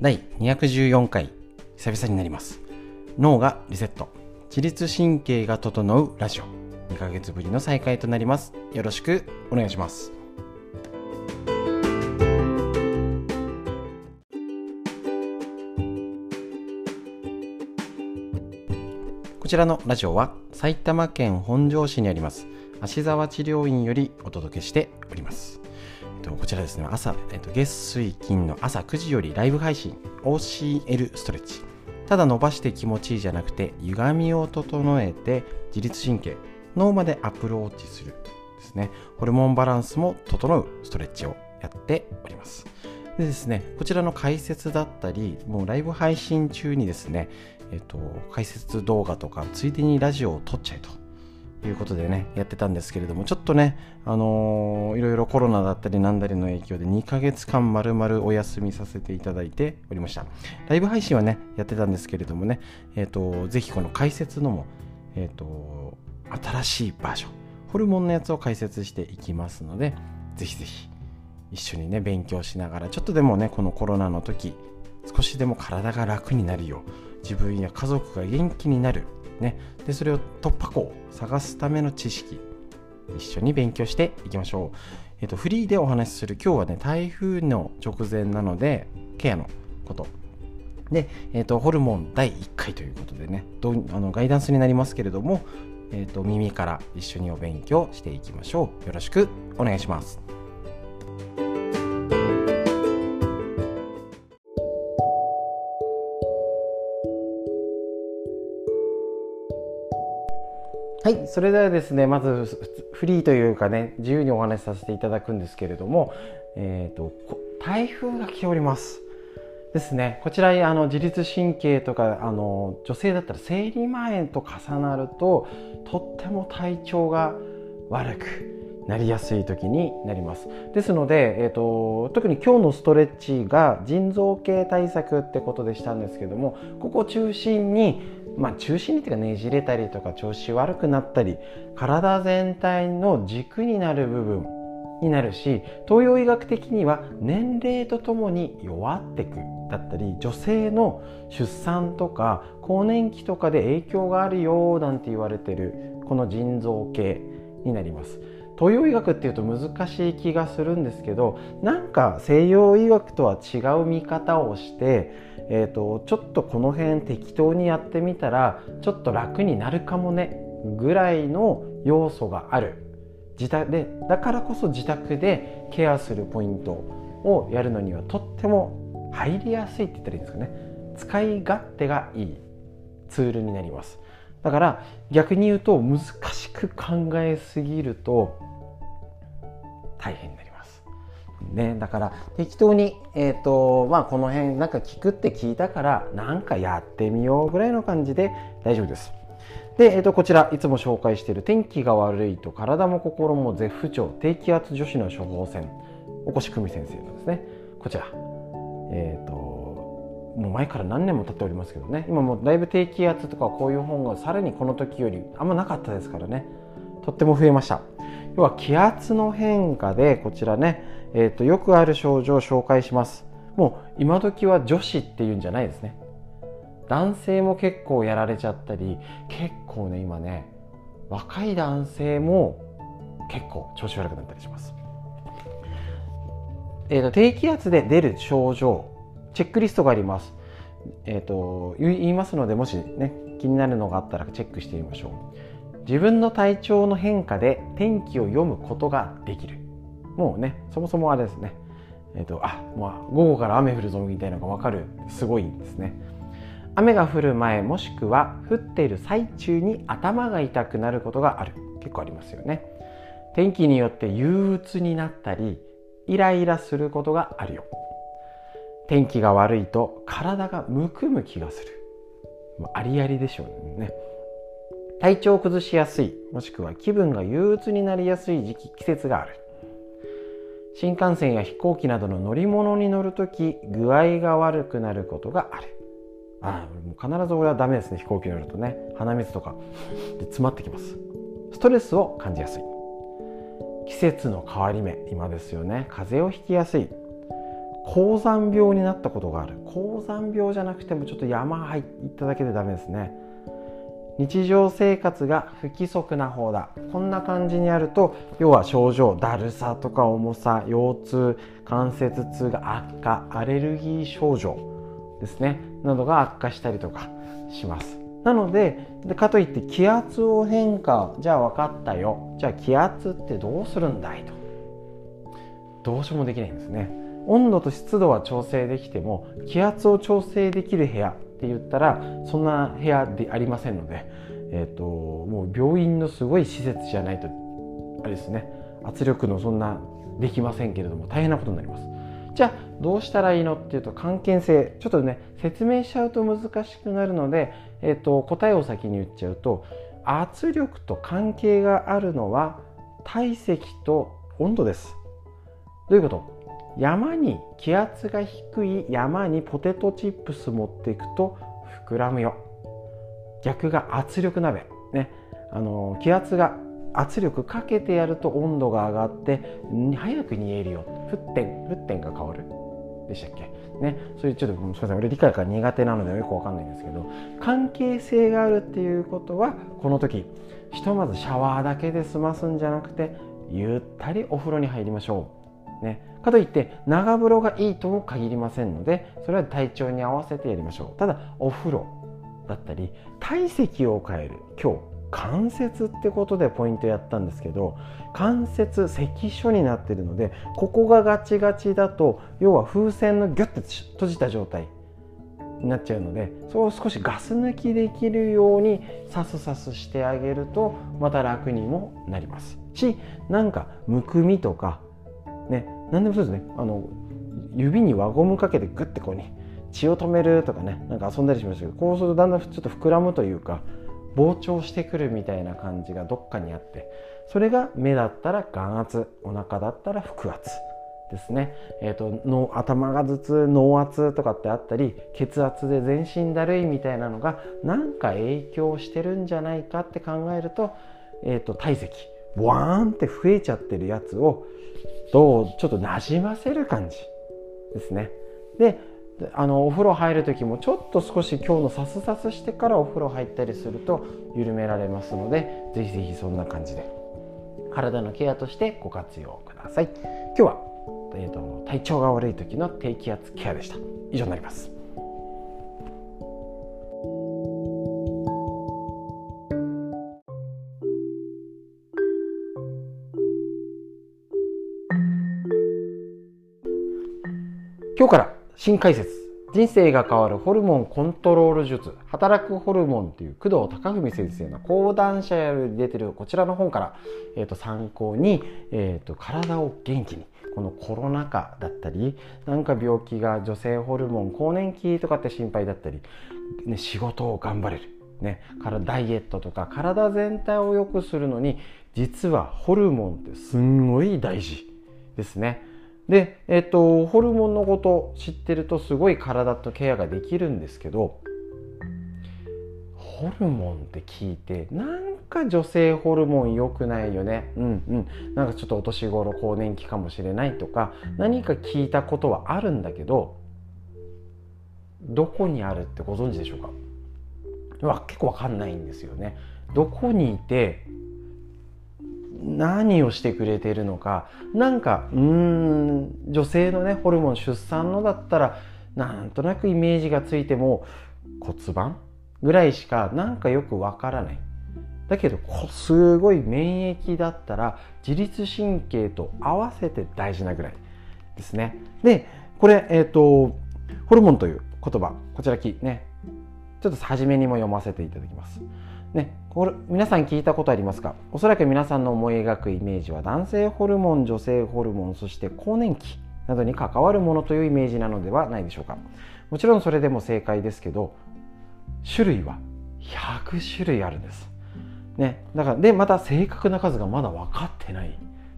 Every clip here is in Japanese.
第214回久々になります。脳がリセット。自律神経が整うラジオ。2ヶ月ぶりの再開となります。よろしくお願いします。こちらのラジオは埼玉県本庄市にあります芦沢治療院よりお届けしております。とこちらですね。朝、えっと、月水金の朝9時よりライブ配信 OCL ストレッチ。ただ伸ばして気持ちいいじゃなくて歪みを整えて自律神経脳までアプローチするですね。ホルモンバランスも整うストレッチをやっております。でですねこちらの解説だったりもうライブ配信中にですねえっと解説動画とかついでにラジオを撮っちゃえと。ということでね、やってたんですけれども、ちょっとね、あのー、いろいろコロナだったりなんだりの影響で2ヶ月間丸々お休みさせていただいておりました。ライブ配信はね、やってたんですけれどもね、えっ、ー、と、ぜひこの解説のも、えっ、ー、と、新しいバージョン、ホルモンのやつを解説していきますので、ぜひぜひ一緒にね、勉強しながら、ちょっとでもね、このコロナの時、少しでも体が楽になるよう、自分や家族が元気になるね、でそれを突破口を探すための知識一緒に勉強していきましょう、えっと、フリーでお話しする今日はね台風の直前なのでケアのこと。で、えっと、ホルモン第1回ということでねどあのガイダンスになりますけれども、えっと、耳から一緒にお勉強していきましょう。よろしくお願いします。はい、それではですね、まずフリーというかね、自由にお話しさせていただくんですけれども、えーと、台風が来ております。ですね、こちらあの自律神経とかあの女性だったら生理前と重なるととっても体調が悪くなりやすい時になりますですので、えーと特に今日のストレッチが腎臓系対策ってことでしたんですけどもここを中心にまあ、中心にというかねじれたりとか調子悪くなったり体全体の軸になる部分になるし東洋医学的には年齢とともに弱ってくだったり女性の出産とか更年期とかで影響があるよなんて言われてるこの腎臓系になります。東洋医学っていうと難しい気がするんですけどなんか西洋医学とは違う見方をしてえーと、ちょっとこの辺適当にやってみたらちょっと楽になるかもねぐらいの要素がある。自宅でだからこそ自宅でケアするポイントをやるのにはとっても入りやすいって言ったらいいんですかね。使い勝手がいいツールになります。だから逆に言うと難しく考えすぎると大変になります。ね、だから適当に、えーとまあ、この辺なんか聞くって聞いたからなんかやってみようぐらいの感じで大丈夫です。で、えー、とこちらいつも紹介している天気が悪いと体も心も絶不調低気圧女子の処方箋おこしくみ先生のですね。こちら。えっ、ー、ともう前から何年も経っておりますけどね。今もうだいぶ低気圧とかこういう本がさらにこの時よりあんまなかったですからね。とっても増えました。要は気圧の変化でこちらね、えーと、よくある症状を紹介します。もう今時は女子っていうんじゃないですね。男性も結構やられちゃったり結構ね今ね若い男性も結構調子悪くなったりします、えーと、低気圧で出る症状チェックリストがあります。えっ、ー、と言いますのでもしね気になるのがあったらチェックしてみましょう。自分の体調の変化で天気を読むことができる。もうねそもそもあれですね。えっ、ー、とあもう午後から雨降るぞみたいなのが分かる。すごいですね。雨が降る前もしくは降っている最中に頭が痛くなることがある。結構ありますよね。天気によって憂鬱になったりイライラすることがあるよ。天気が悪いと体がむくむ気がする。ありありでしょうね。体調を崩しやすいもしくは気分が憂鬱になりやすい時期季節がある。新幹線や飛行機などの乗り物に乗るとき具合が悪くなることがある。あもう必ず俺はダメですね飛行機乗るとね。鼻水とか。で詰まってきます。ストレスを感じやすい。季節の変わり目今ですよね。風邪をひきやすい。高山病になったことがある。高山病じゃなくてもちょっと山入っただけでダメですね。日常生活が不規則な方だ。こんな感じにあると要は症状だるさとか重さ腰痛関節痛が悪化アレルギー症状ですね。などが悪化したりとかします。なのででかといって気圧を変化じゃあ分かったよ。じゃあ気圧ってどうするんだいと。どうしようもできないんですね。温度と湿度は調整できても気圧を調整できる部屋って言ったらそんな部屋でありませんので、えーと、もう病院のすごい施設じゃないとあれですね圧力のそんなできませんけれども大変なことになります。じゃあどうしたらいいのっていうと関係性ちょっとね説明しちゃうと難しくなるので、えーと答えを先に言っちゃうと圧力と関係があるのは体積と温度です。どういうこと？山に気圧が低い山にポテトチップス持っていくと膨らむよ。逆が圧力鍋。ね。あの気圧が圧力かけてやると温度が上がって早く煮えるよ。沸点。沸点が変わる。でしたっけ？ね。そういうちょっとすみません。俺理解が苦手なのでよくわかんないんですけど関係性があるっていうことはこの時ひとまずシャワーだけで済ますんじゃなくてゆったりお風呂に入りましょう。ね。かといって長風呂がいいとも限りませんのでそれは体調に合わせてやりましょう。ただお風呂だったり体積を変える。今日関節ってことでポイントやったんですけど関節関所になってるのでここがガチガチだと要は風船のギュッて閉じた状態になっちゃうのでそを少しガス抜きできるようにサスサスしてあげるとまた楽にもなります。しなんかむくみとかね何でもそうですね。あの指に輪ゴムかけてグッてこうに血を止めるとかねなんか遊んだりしましたけどこうするとだんだんちょっと膨らむというか膨張してくるみたいな感じがどっかにあってそれが目だったら眼圧お腹だったら腹圧ですね、えーと、の頭が頭痛脳圧とかってあったり血圧で全身だるいみたいなのが何か影響してるんじゃないかって考えると,、えーと体積。ボワーンって増えちゃってるやつをどうちょっとなじませる感じですね。であのお風呂入る時もちょっと少し今日のさすさすしてからお風呂入ったりすると緩められますのでぜひぜひそんな感じで体のケアとしてご活用ください。今日は、えーと体調が悪い時の低気圧ケアでした。以上になります。今日から新解説。人生が変わるホルモンコントロール術。働くホルモンという工藤隆文先生の講談社より出てるこちらの本から、えー、と参考に、えー、と体を元気にこのコロナ禍だったりなんか病気が女性ホルモン更年期とかって心配だったり、ね、仕事を頑張れる、ね、からダイエットとか体全体を良くするのに実はホルモンってすんごい大事ですね。で、えっと、ホルモンのこと知ってるとすごい体とケアができるんですけどホルモンって聞いてなんか女性ホルモン良くないよね。うんうん。なんかちょっとお年頃更年期かもしれないとか何か聞いたことはあるんだけどどこにあるってご存知でしょうか？結構わかんないんですよね。どこにいて何をしてくれてるのか。なんかうーん女性のねホルモン出産のだったらなんとなくイメージがついても骨盤ぐらいしかなんかよくわからない。だけどすごい免疫だったら自律神経と合わせて大事なぐらいですね。でこれえっ、ー、とホルモンという言葉こちらきねちょっと初めにも読ませていただきます。ね、これ皆さん聞いたことありますか？おそらく皆さんの思い描くイメージは男性ホルモン女性ホルモンそして更年期などに関わるものというイメージなのではないでしょうか？もちろんそれでも正解ですけど種類は100種類あるんです、ね、だからでまた正確な数がまだ分かってないっ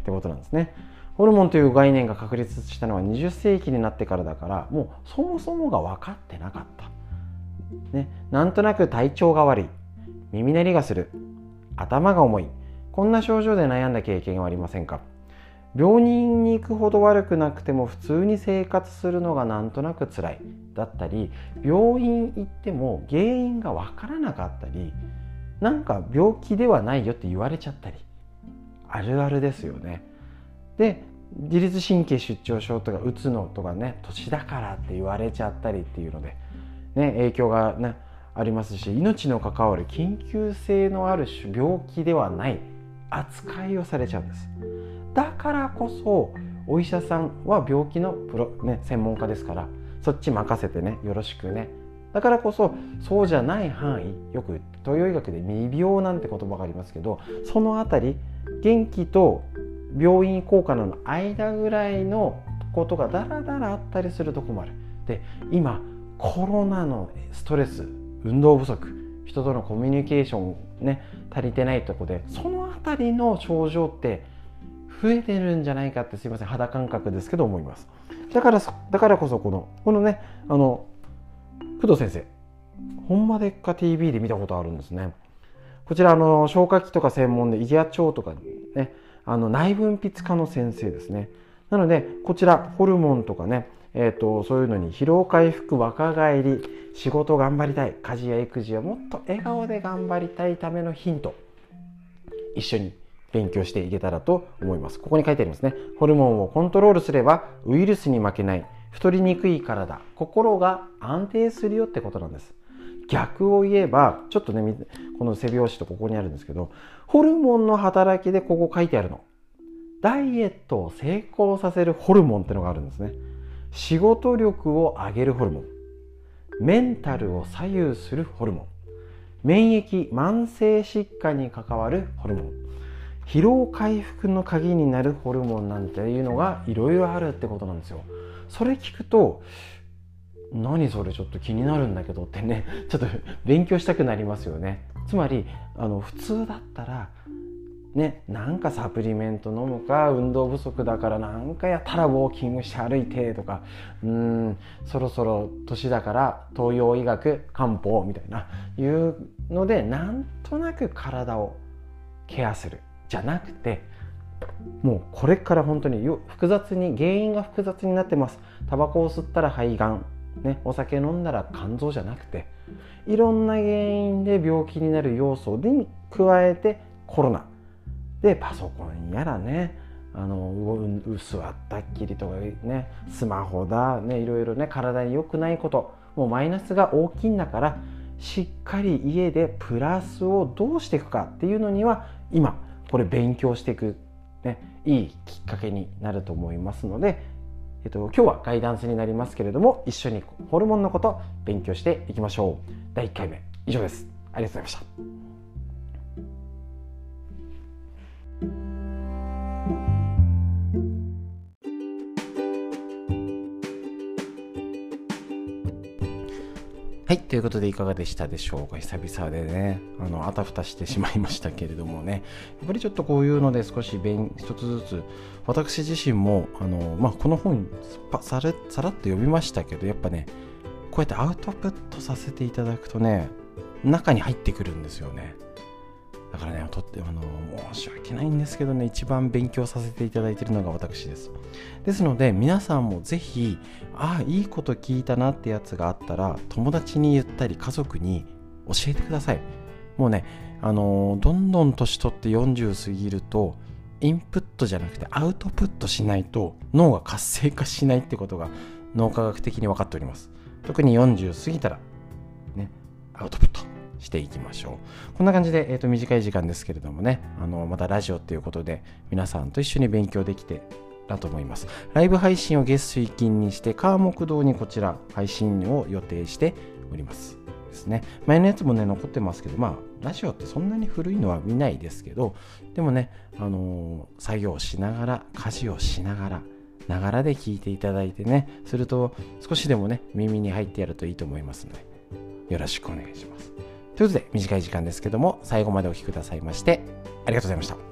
てことなんですね。ホルモンという概念が確立したのは20世紀になってからだからもうそもそもが分かってなかった、ね、なんとなく体調が悪い。耳鳴りがする。頭が重い。こんな症状で悩んだ経験はありませんか？病人に行くほど悪くなくても普通に生活するのがなんとなく辛い。だったり病院行っても原因が分からなかったりなんか病気ではないよって言われちゃったり。あるあるですよね。で自律神経失調症とかうつのとかね年だからって言われちゃったりっていうので、ね、影響が、ね、ありますし命の関わる緊急性のある病気ではない扱いをされちゃうんです。だからこそお医者さんは病気のプロ、ね、専門家ですからそっち任せてねよろしくねだからこそそうじゃない範囲よく東洋医学で未病なんて言葉がありますけどその辺り元気と病院効果の間ぐらいのことがだらだらあったりすると困る。で今コロナのストレス運動不足人とのコミュニケーションね足りてないとこでその辺りの症状って増えてるんじゃないかってすいません肌感覚ですけど思います。だからだからこそこのこのねあの工藤先生ほんまでっか TV で見たことあるんですね。こちらあの消化器とか専門で胃や腸とかねあの内分泌科の先生ですね。なのでこちらホルモンとかねえーと、そういうのに疲労回復若返り仕事頑張りたい家事や育児はもっと笑顔で頑張りたいためのヒント一緒に勉強していけたらと思います。ここに書いてありますね。ホルモンをコントロールすればウイルスに負けない太りにくい体心が安定するよってことなんです。逆を言えばちょっとねこの背拍子とここにあるんですけどホルモンの働きでここ書いてあるの。ダイエットを成功させるホルモンってのがあるんですね。仕事力を上げるホルモン。メンタルを左右するホルモン。免疫慢性疾患に関わるホルモン。疲労回復の鍵になるホルモンなんていうのがいろいろあるってことなんですよ。それ聞くと何それちょっと気になるんだけどってねちょっと勉強したくなりますよね。つまりあの普通だったらね、なんかサプリメント飲むか運動不足だからなんかやったらウォーキングして歩いてとかうんそろそろ年だから東洋医学漢方みたいないうのでなんとなく体をケアする。じゃなくてもうこれから本当に複雑に原因が複雑になってます。タバコを吸ったら肺がん、ね、お酒飲んだら肝臓じゃなくていろんな原因で病気になる要素に加えてコロナ。でパソコンやらねあの座ったっきりとかねスマホだねいろいろね体に良くないこともうマイナスが大きいんだからしっかり家でプラスをどうしていくかっていうのには今これ勉強していく、ね、いいきっかけになると思いますので、えっと、今日はガイダンスになりますけれども一緒にホルモンのこと勉強していきましょう。第1回目以上です。ありがとうございました。はい、ということでいかがでしたでしょうか？久々でね、あの、あたふたしてしまいましたけれどもね、やっぱりちょっとこういうので少し勉、一つずつ、私自身も、あの、まあ、この本さ、さらっと読みましたけど、やっぱね、こうやってアウトプットさせていただくとね、中に入ってくるんですよね。だからねとってあの申し訳ないんですけどね一番勉強させていただいているのが私です。ですので皆さんもぜひああいいこと聞いたなってやつがあったら友達に言ったり家族に教えてください。もうねあのどんどん年取って40過ぎるとインプットじゃなくてアウトプットしないと脳が活性化しないってことが脳科学的に分かっております。特に40過ぎたらねアウトプットしていきましょう。こんな感じで、えー、と短い時間ですけれどもね、あのまたラジオっていうことで皆さんと一緒に勉強できてだと思います。ライブ配信を月水金にして、火木道にこちら配信を予定しております。ですね。前のやつもね、残ってますけど、まあ、ラジオってそんなに古いのは見ないですけど、でもね、あのー、作業しながら、家事をしながら、ながらで聞いていただいてね、すると少しでもね、耳に入ってやるといいと思いますので、よろしくお願いします。ということで短い時間ですけども最後までお聴きくださいましてありがとうございました。